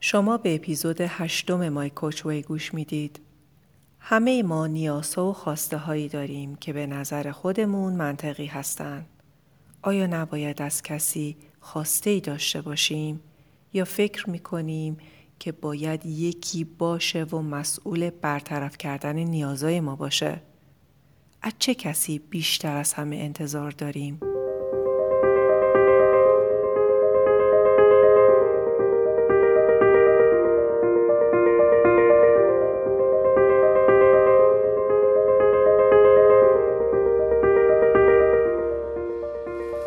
شما به اپیزود هشتم مای کوچوی گوش می‌دید. همه ما نیاسا و خواسته هایی داریم که به نظر خودمون منطقی هستند. آیا نباید از کسی خواسته ای داشته باشیم یا فکر می کنیم که باید یکی باشه و مسئول برطرف کردن نیازای ما باشه؟ از چه کسی بیشتر از همه انتظار داریم؟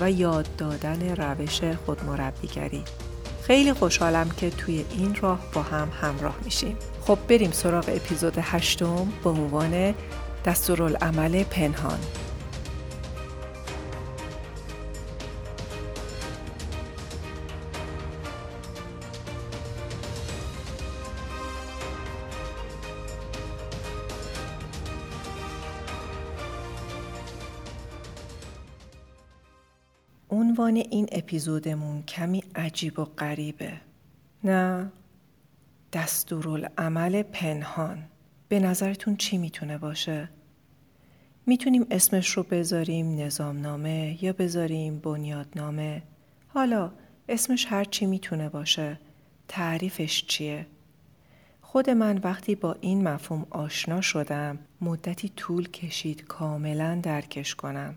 و یاد دادن روش خودمربیگری. خیلی خوشحالم که توی این راه با هم همراه میشیم. خب بریم سراغ اپیزود هشتم با عنوان دستورالعمل پنهان. این اپیزودمون کمی عجیب و غریبه. نه دستورالعمل پنهان. به نظرتون چی می‌تونه باشه؟ می‌تونیم اسمش رو بذاریم نظامنامه یا بذاریم بنیادنامه. حالا اسمش هر چی می‌تونه باشه. تعریفش چیه؟ خود من وقتی با این مفهوم آشنا شدم مدتی طول کشید کاملا درکش کنم.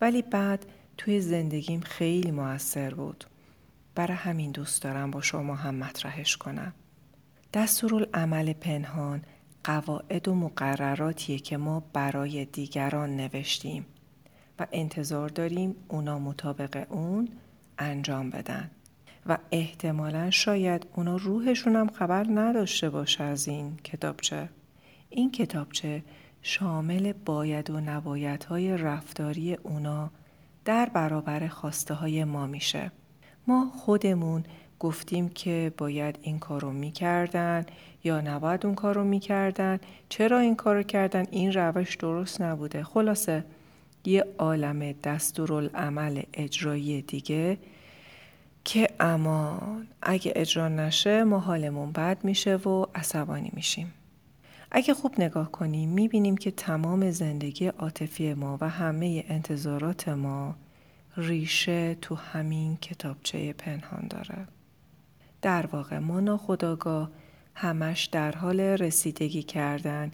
ولی بعد توی زندگیم خیلی موثر بود. برای همین دوست دارم با شما هم مطرحش کنم. دستورالعمل پنهان قواعد و مقرراتیه که ما برای دیگران نوشتیم و انتظار داریم اونا مطابق اون انجام بدن و احتمالا شاید اونا روحشون هم خبر نداشته باشه از این کتابچه. این کتابچه شامل باید و نبایدهای رفتاری اونا در برابر خواسته های ما میشه. ما خودمون گفتیم که باید این کارو می‌کردن یا نباید اون کارو می‌کردن. چرا این کارو کردن؟ این روش درست نبوده. خلاصه یه عالم دستورالعمل اجرایی دیگه که امان اگه اجرا نشه ما حالمون بد میشه و عصبانی میشیم. اگه خوب نگاه کنیم می‌بینیم که تمام زندگی عاطفی ما و همه انتظارات ما ریشه تو همین کتابچه پنهان داره. در واقع ما ناخداگاه همش در حال رسیدگی کردن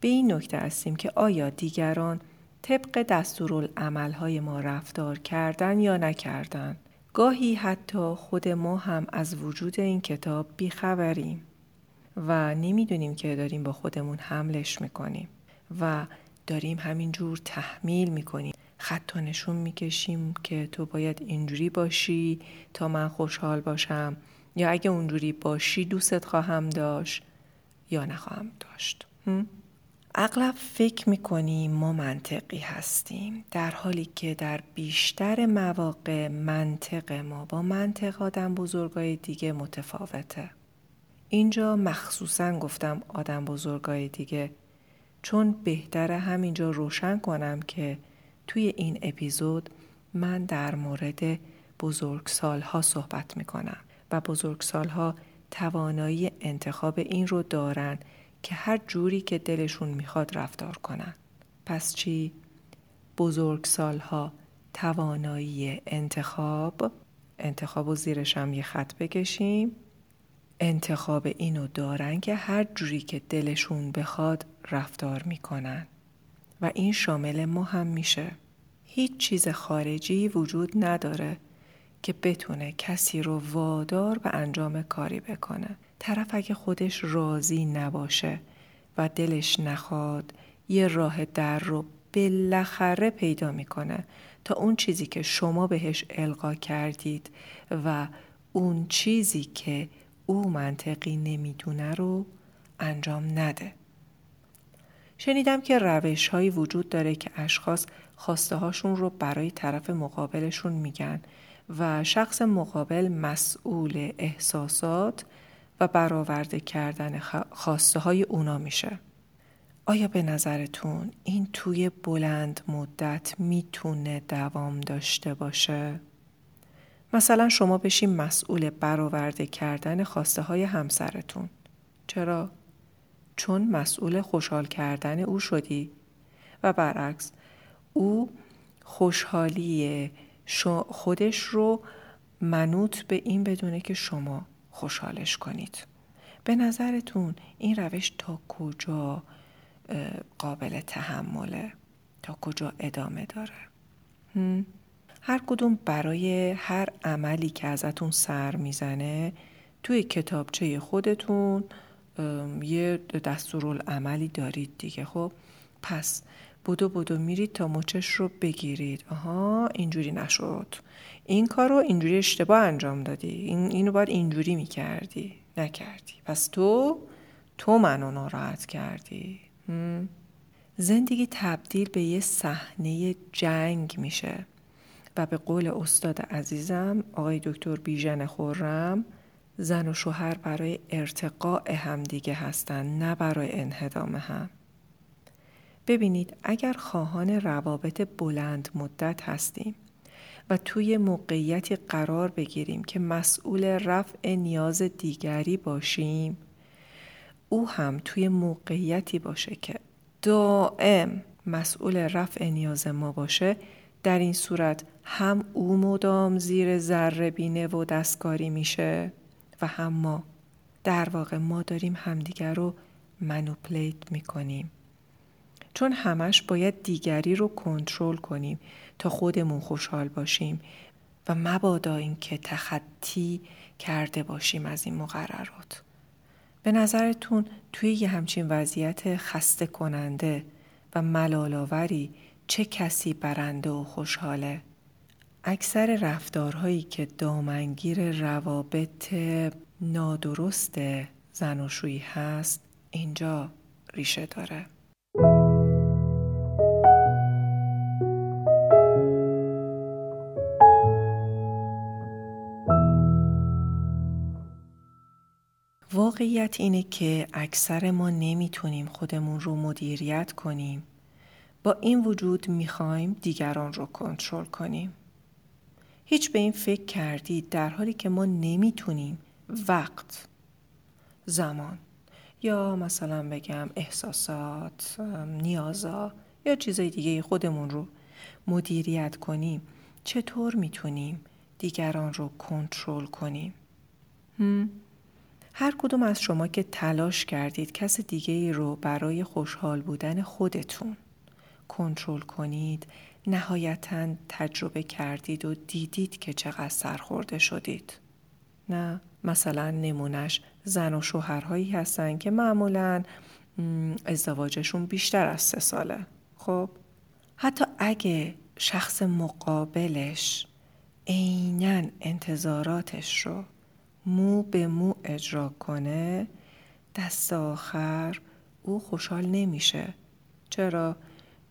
به این نکته هستیم که آیا دیگران طبق دستورالعملهای ما رفتار کردن یا نکردن. گاهی حتی خود ما هم از وجود این کتاب بیخبریم. و نمی‌دونیم که داریم با خودمون حملش می‌کنیم و داریم همینجور تحمیل می‌کنیم. خط و نشون می‌کشیم که تو باید اینجوری باشی تا من خوشحال باشم یا اگه اونجوری باشی دوستت خواهم داشت یا نخواهم داشت. اغلب فکر می‌کنیم ما منطقی هستیم در حالی که در بیشتر مواقع منطق ما با منطق آدم بزرگای دیگه متفاوته. اینجا مخصوصا گفتم آدم بزرگای دیگه چون بهتره همینجا روشن کنم که توی این اپیزود من در مورد بزرگسالها صحبت می‌کنم و بزرگسالها توانایی انتخاب این رو دارن که هر جوری که دلشون می‌خواد رفتار کنن. پس چی؟ بزرگسالها توانایی انتخاب انتخاب و زیرش یه خط بکشیم انتخاب اینو دارن که هر جوری که دلشون بخواد رفتار می‌کنن و این شامل ما هم میشه. هیچ چیز خارجی وجود نداره که بتونه کسی رو وادار به انجام کاری بکنه. طرف اگه خودش راضی نباشه و دلش نخواد یه راه در رو بالاخره پیدا می‌کنه تا اون چیزی که شما بهش القا کردید و اون چیزی که او منطقی نمی‌دونه رو انجام نده. شنیدم که روش هایی وجود داره که اشخاص خواسته هاشون رو برای طرف مقابلشون میگن و شخص مقابل مسئول احساسات و برآورده کردن خواسته های اونا میشه. آیا به نظرتون این توی بلند مدت می‌تونه دوام داشته باشه؟ مثلا شما بشین مسئول برآورده کردن خواسته های همسرتون. چرا؟ چون مسئول خوشحال کردن او شدی. و برعکس او خوشحالی خودش رو منوط به این بدونه که شما خوشحالش کنید. به نظرتون این روش تا کجا قابل تحمله؟ تا کجا ادامه داره؟ هر کدوم برای هر عملی که ازتون سر می‌زنه توی کتابچه خودتون یه دستورالعملی دارید دیگه. خب پس بودو بودو میرید تا مچش رو بگیرید. آها اینجوری نشد. این کار رو اینجوری اشتباه انجام دادی. این اینو باید اینجوری می‌کردی. نکردی. پس تو تو منو ناراحت کردی. زندگی تبدیل به یه صحنه جنگ میشه. و به قول استاد عزیزم آقای دکتر بیژن خورم زن و شوهر برای ارتقاء همدیگه هستن نه برای انهدام هم. ببینید اگر خواهان روابط بلند مدت هستیم و توی موقعیتی قرار بگیریم که مسئول رفع نیاز دیگری باشیم او هم توی موقعیتی باشه که دائم مسئول رفع نیاز ما باشه در این صورت هم او مدام زیر ذره بینه و دستکاری میشه و هم ما. در واقع ما داریم همدیگر رو منوپلیت می‌کنیم. چون همش باید دیگری رو کنترل کنیم تا خودمون خوشحال باشیم و مبادا اینکه تخطی کرده باشیم از این مقررات. به نظرتون توی یه همچین وضعیت خسته کننده و ملالاوری چه کسی برنده و خوشحاله؟ اکثر رفتارهایی که دامنگیر روابط نادرست زناشویی هست اینجا ریشه داره. واقعیت اینه که اکثر ما نمی‌تونیم خودمون رو مدیریت کنیم با این وجود می‌خوایم دیگران رو کنترل کنیم هیچ به این فکر کردید در حالی که ما نمی‌تونیم وقت زمان یا مثلا بگم احساسات نیازا یا چیزای دیگه خودمون رو مدیریت کنیم چطور می‌تونیم دیگران رو کنترل کنیم؟ هر کدوم از شما که تلاش کردید کس دیگه رو برای خوشحال بودن خودتون کنترل کنید نهایتا تجربه کردید و دیدید که چقدر سرخورده شدید. نه مثلا نمونش زن و شوهرهایی هستن که معمولا ازدواجشون بیشتر از سه ساله. خب؟ حتی اگه شخص مقابلش عینا انتظاراتش رو مو به مو اجرا کنه دست آخر او خوشحال نمیشه. چرا؟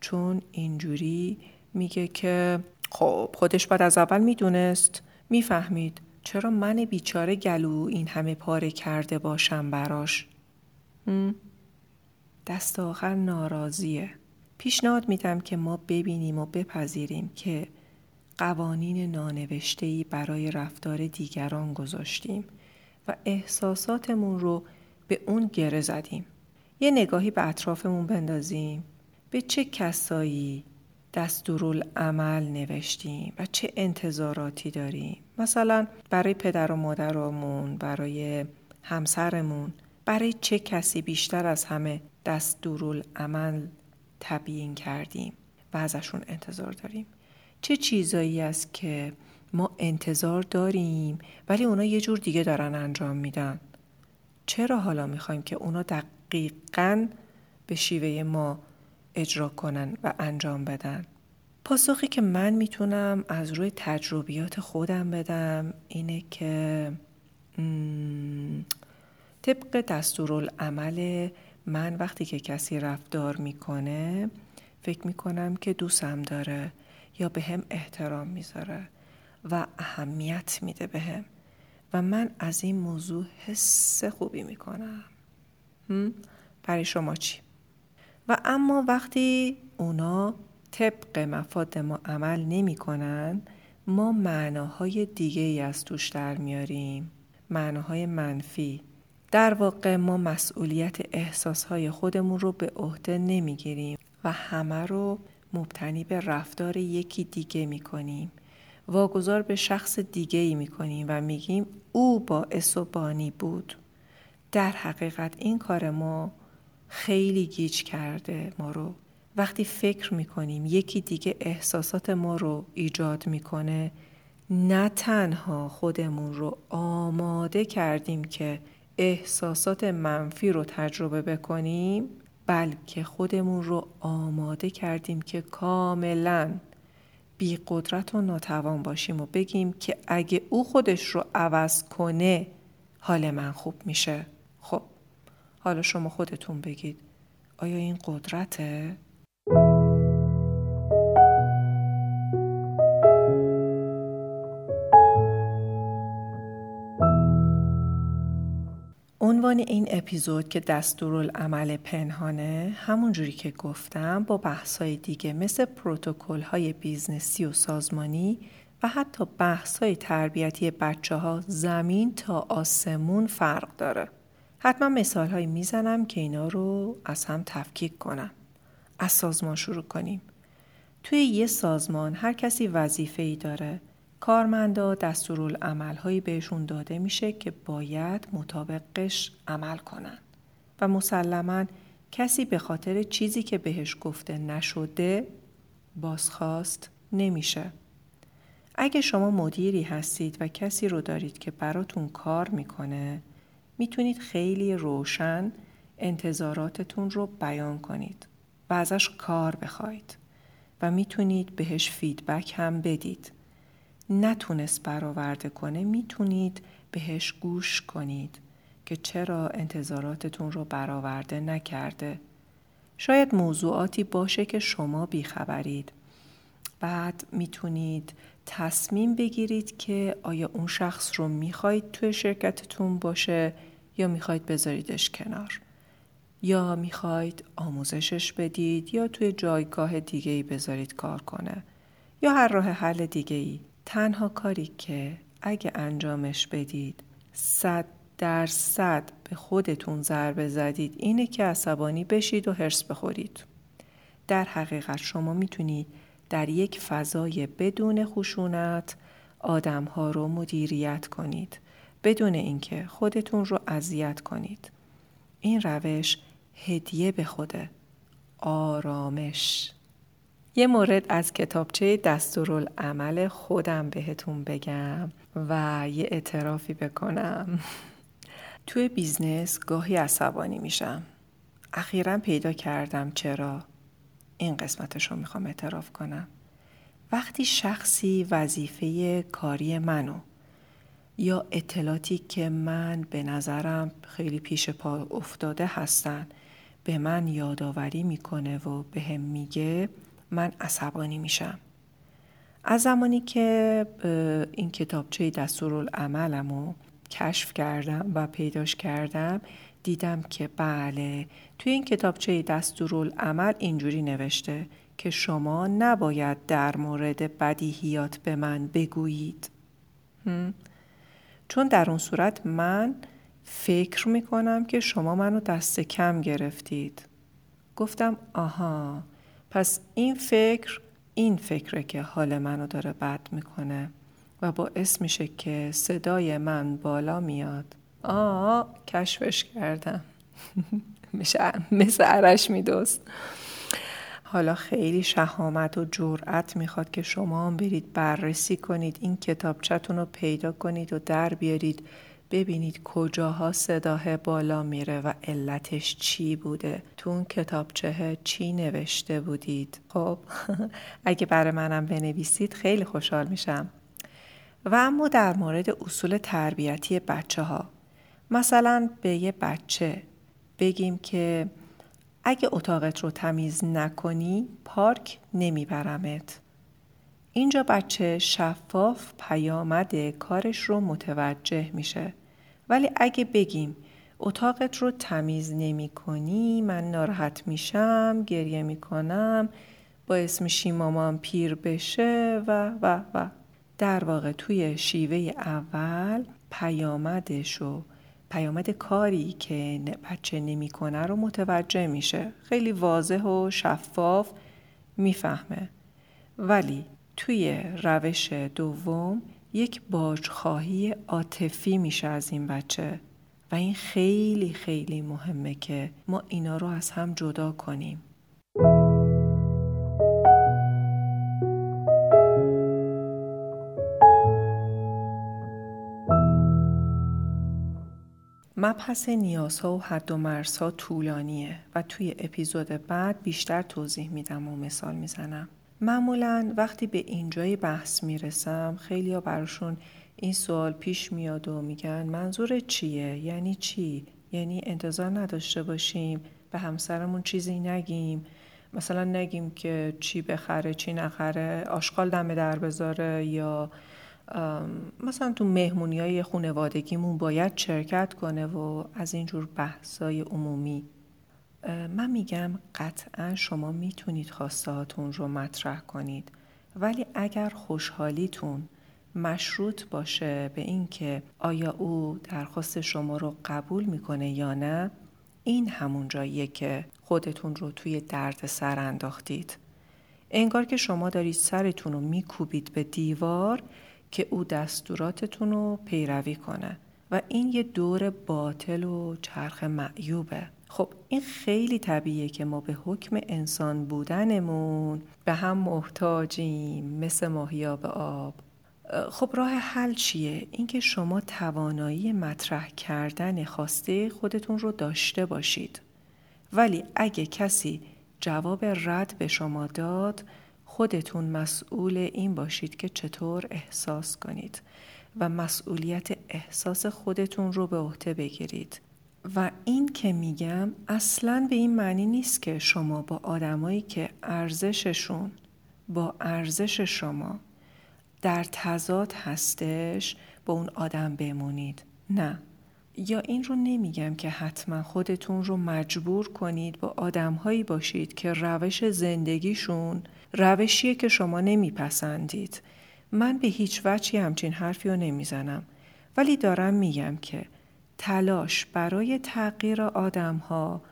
چون اینجوری میگه که خب خودش باید از اول می‌دونست می‌فهمید چرا من بیچاره گلو این همه پاره کرده باشم براش. دست آخر ناراضیه. پیشنهاد میدم که ما ببینیم و بپذیریم که قوانین نانوشتهی برای رفتار دیگران گذاشتیم و احساساتمون رو به اون گره زدیم. یه نگاهی به اطرافمون بندازیم. به چه کسایی؟ دستورالعمل نوشتیم و چه انتظاراتی داریم؟ مثلا برای پدر و مادرمون برای همسرمون برای چه کسی بیشتر از همه دستورالعمل تبیین کردیم و ازشون انتظار داریم؟ چه چیزایی است که ما انتظار داریم ولی اونا یه جور دیگه دارن انجام میدن؟ چرا حالا می‌خوایم که اونا دقیقا به شیوه ما اجرا کنن و انجام بدن. پاسخی که من می‌تونم از روی تجربیات خودم بدم اینه که طبق دستورالعمل من وقتی که کسی رفتار می‌کنه فکر می‌کنم که دوستم داره یا به هم احترام می‌ذاره و اهمیت میده به هم و من از این موضوع حس خوبی می‌کنم. برای شما چی؟ و اما وقتی اونا طبق مفاد ما عمل نمی ما معناهای دیگه ای از توش در میاریم. معناهای منفی. در واقع ما مسئولیت احساسهای خودمون رو به عهده نمی‌گیریم و همه رو مبتنی به رفتار یکی دیگه می‌کنیم واگذار به شخص دیگه ای می‌کنیم و میگیم او با و بود. در حقیقت این کار ما خیلی گیج کرده ما رو. وقتی فکر می‌کنیم یکی دیگه احساسات ما رو ایجاد می‌کنه نه تنها خودمون رو آماده کردیم که احساسات منفی رو تجربه بکنیم بلکه خودمون رو آماده کردیم که کاملا بی قدرت و ناتوان باشیم و بگیم که اگه او خودش رو عوض کنه حال من خوب میشه. حالا شما خودتون بگید آیا این قدرته؟ عنوان این اپیزود که دستورالعمل پنهانه همون جوری که گفتم با بحث‌های دیگه مثل پروتکل های business ی و سازمانی و حتی بحث های تربیتی بچه ها زمین تا آسمون فرق داره. حتما مثال هایی می‌زنم که اینا رو از هم تفکیک کنم. از سازمان شروع کنیم. توی یه سازمان هر کسی وظیفه ای داره کارمندا دستورالعملهایی بهشون داده میشه که باید مطابقش عمل کنن و مسلما کسی به خاطر چیزی که بهش گفته نشده بازخواست نمیشه. اگه شما مدیری هستید و کسی رو دارید که براتون کار می‌کنه می‌تونید خیلی روشن انتظاراتتون رو بیان کنید و ازش کار بخواید و می‌تونید بهش فیدبک هم بدید. نتونست برآورده کنه می‌تونید بهش گوش کنید که چرا انتظاراتتون رو برآورده نکرده. شاید موضوعاتی باشه که شما بیخبرید. بعد می‌تونید تصمیم بگیرید که آیا اون شخص رو می‌خواید توی شرکتتون باشه یا می‌خواید بذاریدش کنار. یا می‌خواید آموزشش بدید یا توی جایگاه دیگه ای بذارید کار کنه یا هر راه حل دیگه ای تنها کاری که اگه انجامش بدید صد درصد به خودتون ضربه زدید اینه که عصبانی بشید و حرس بخورید. در حقیقت شما می‌تونید در یک فضای بدون خشونت آدمها رو مدیریت کنید بدون اینکه خودتون رو اذیت کنید. این روش هدیه به خوده. آرامش یه مورد از کتابچه دستورالعمل خودم بهتون بگم و یه اعترافی بکنم توی business گاهی عصبانی میشم اخیرا پیدا کردم چرا این قسمتش رو می‌خوام اعتراف کنم. وقتی شخصی وظیفه کاری منو یا اطلاعاتی که من به نظرم خیلی پیش پا افتاده هستن به من یادآوری می‌کنه و به هم میگه من عصبانی میشم. از زمانی که این کتابچه دستورالعملم رو کشف کردم و پیداش کردم دیدم که بله توی این کتابچه دستورالعمل اینجوری نوشته که شما نباید در مورد بدیهیات به من بگویید. چون در اون صورت من فکر می‌کنم که شما منو دست کم گرفتید. گفتم آها پس این فکر این فکره که حال منو داره بد می‌کنه و باعث میشه که صدای من بالا میاد. آه کشفش کردم. مثل عرش میدوست. حالا خیلی شهامت و جرأت می‌خواد که شما هم برید بررسی کنید این کتابچتون رو پیدا کنید و در بیارید. ببینید کجاها صداه بالا میره و علتش چی بوده. تو اون کتابچه چی نوشته بودید؟ خب اگه برای منم بنویسید خیلی خوشحال میشم. و اما در مورد اصول تربیتی بچه ها مثلا به یه بچه بگیم که اگه اتاقت رو تمیز نکنی پارک نمیبرمت. اینجا بچه شفاف پیامد کارش رو متوجه میشه. ولی اگه بگیم اتاقت رو تمیز نمی کنی من ناراحت میشم گریه می‌کنم باعث میشی مامان پیر بشه و و و. در واقع توی شیوه اول پیامدش و پیامد کاری که بچه نمی‌کنه رو متوجه میشه. خیلی واضح و شفاف می‌فهمه. ولی توی روش دوم یک باجخواهی عاطفی میشه از این بچه. و این خیلی خیلی مهمه که ما اینا رو از هم جدا کنیم. مبحث نیازها و حد و مرزها طولانیه و توی اپیزود بعد بیشتر توضیح میدم و مثال می‌زنم. معمولا وقتی به اینجای بحث می‌رسم خیلی ها براشون این سوال پیش میاد و میگن منظور چیه؟ یعنی چی؟ یعنی انتظار نداشته باشیم به همسرمون چیزی نگیم مثلا نگیم که چی بخره چی نخره آشغال دم در بذاره یا مثلا تو مهمونی های خونوادگیمون باید شرکت کنه و از اینجور بحثای عمومی. من میگم قطعا شما می‌تونید خواستهاتون رو مطرح کنید. ولی اگر خوشحالیتون مشروط باشه به اینکه آیا او درخواست شما رو قبول می‌کنه یا نه این همون جاییه که خودتون رو توی درد سر انداختید. انگار که شما دارید سرتون رو میکوبید به دیوار که او دستوراتتون رو پیروی کنه و این یه دور باطل و چرخ معیوبه. خب این خیلی طبیعیه که ما به حکم انسان بودنمون به هم محتاجیم مثل ماهیاب آب. خب راه حل چیه؟ اینکه شما توانایی مطرح کردن خواسته خودتون رو داشته باشید. ولی اگه کسی جواب رد به شما داد خودتون مسئول این باشید که چطور احساس کنید و مسئولیت احساس خودتون رو به عهده بگیرید. و این که میگم اصلا به این معنی نیست که شما با آدمایی که ارزششون با ارزش شما در تضاد هستش با اون آدم بمونید. نه. یا این رو نمیگم که حتما خودتون رو مجبور کنید با آدمهایی باشید که روش زندگیشون روشیه که شما نمیپسندید. من به هیچ وجهی همچین حرفی رو نمی‌زنم. ولی دارم میگم که تلاش برای تغییر آدم ها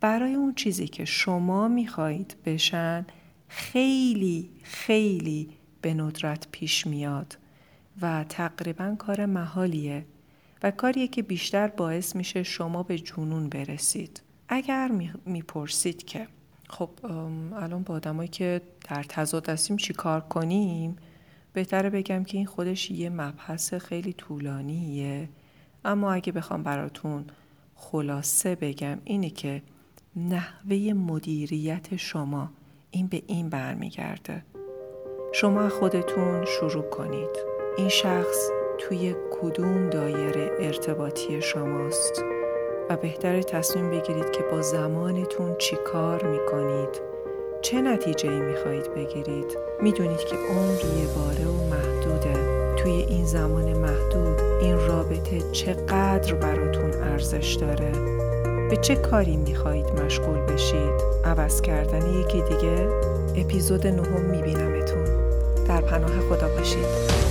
برای اون چیزی که شما می‌خواهید بشن خیلی خیلی به ندرت پیش میاد و تقریبا کار محالیه و کاریه که بیشتر باعث میشه شما به جنون برسید. اگر می‌پرسید که خب الان با آدمایی که در تضاد هستیم چی کار کنیم؟ بهتره بگم که این خودش یه مبحث خیلی طولانیه. اما اگه بخوام براتون خلاصه بگم اینه که نحوه مدیریت شما این به این برمیگرده. شما خودتون شروع کنید. این شخص توی کدوم دایره ارتباطی شماست؟ و بهتر تصمیم بگیرید که با زمانتون چی کار می‌کنید. چه نتیجه ای می‌خواهید بگیرید. می‌دونید که عمر یه باره و محدوده. توی این زمان محدود این رابطه چقدر براتون ارزش داره. به چه کاری می‌خواهید مشغول بشید؟ عوض کردن یکی دیگه؟ اپیزود نهم میبینمتون. در پناه خدا باشید.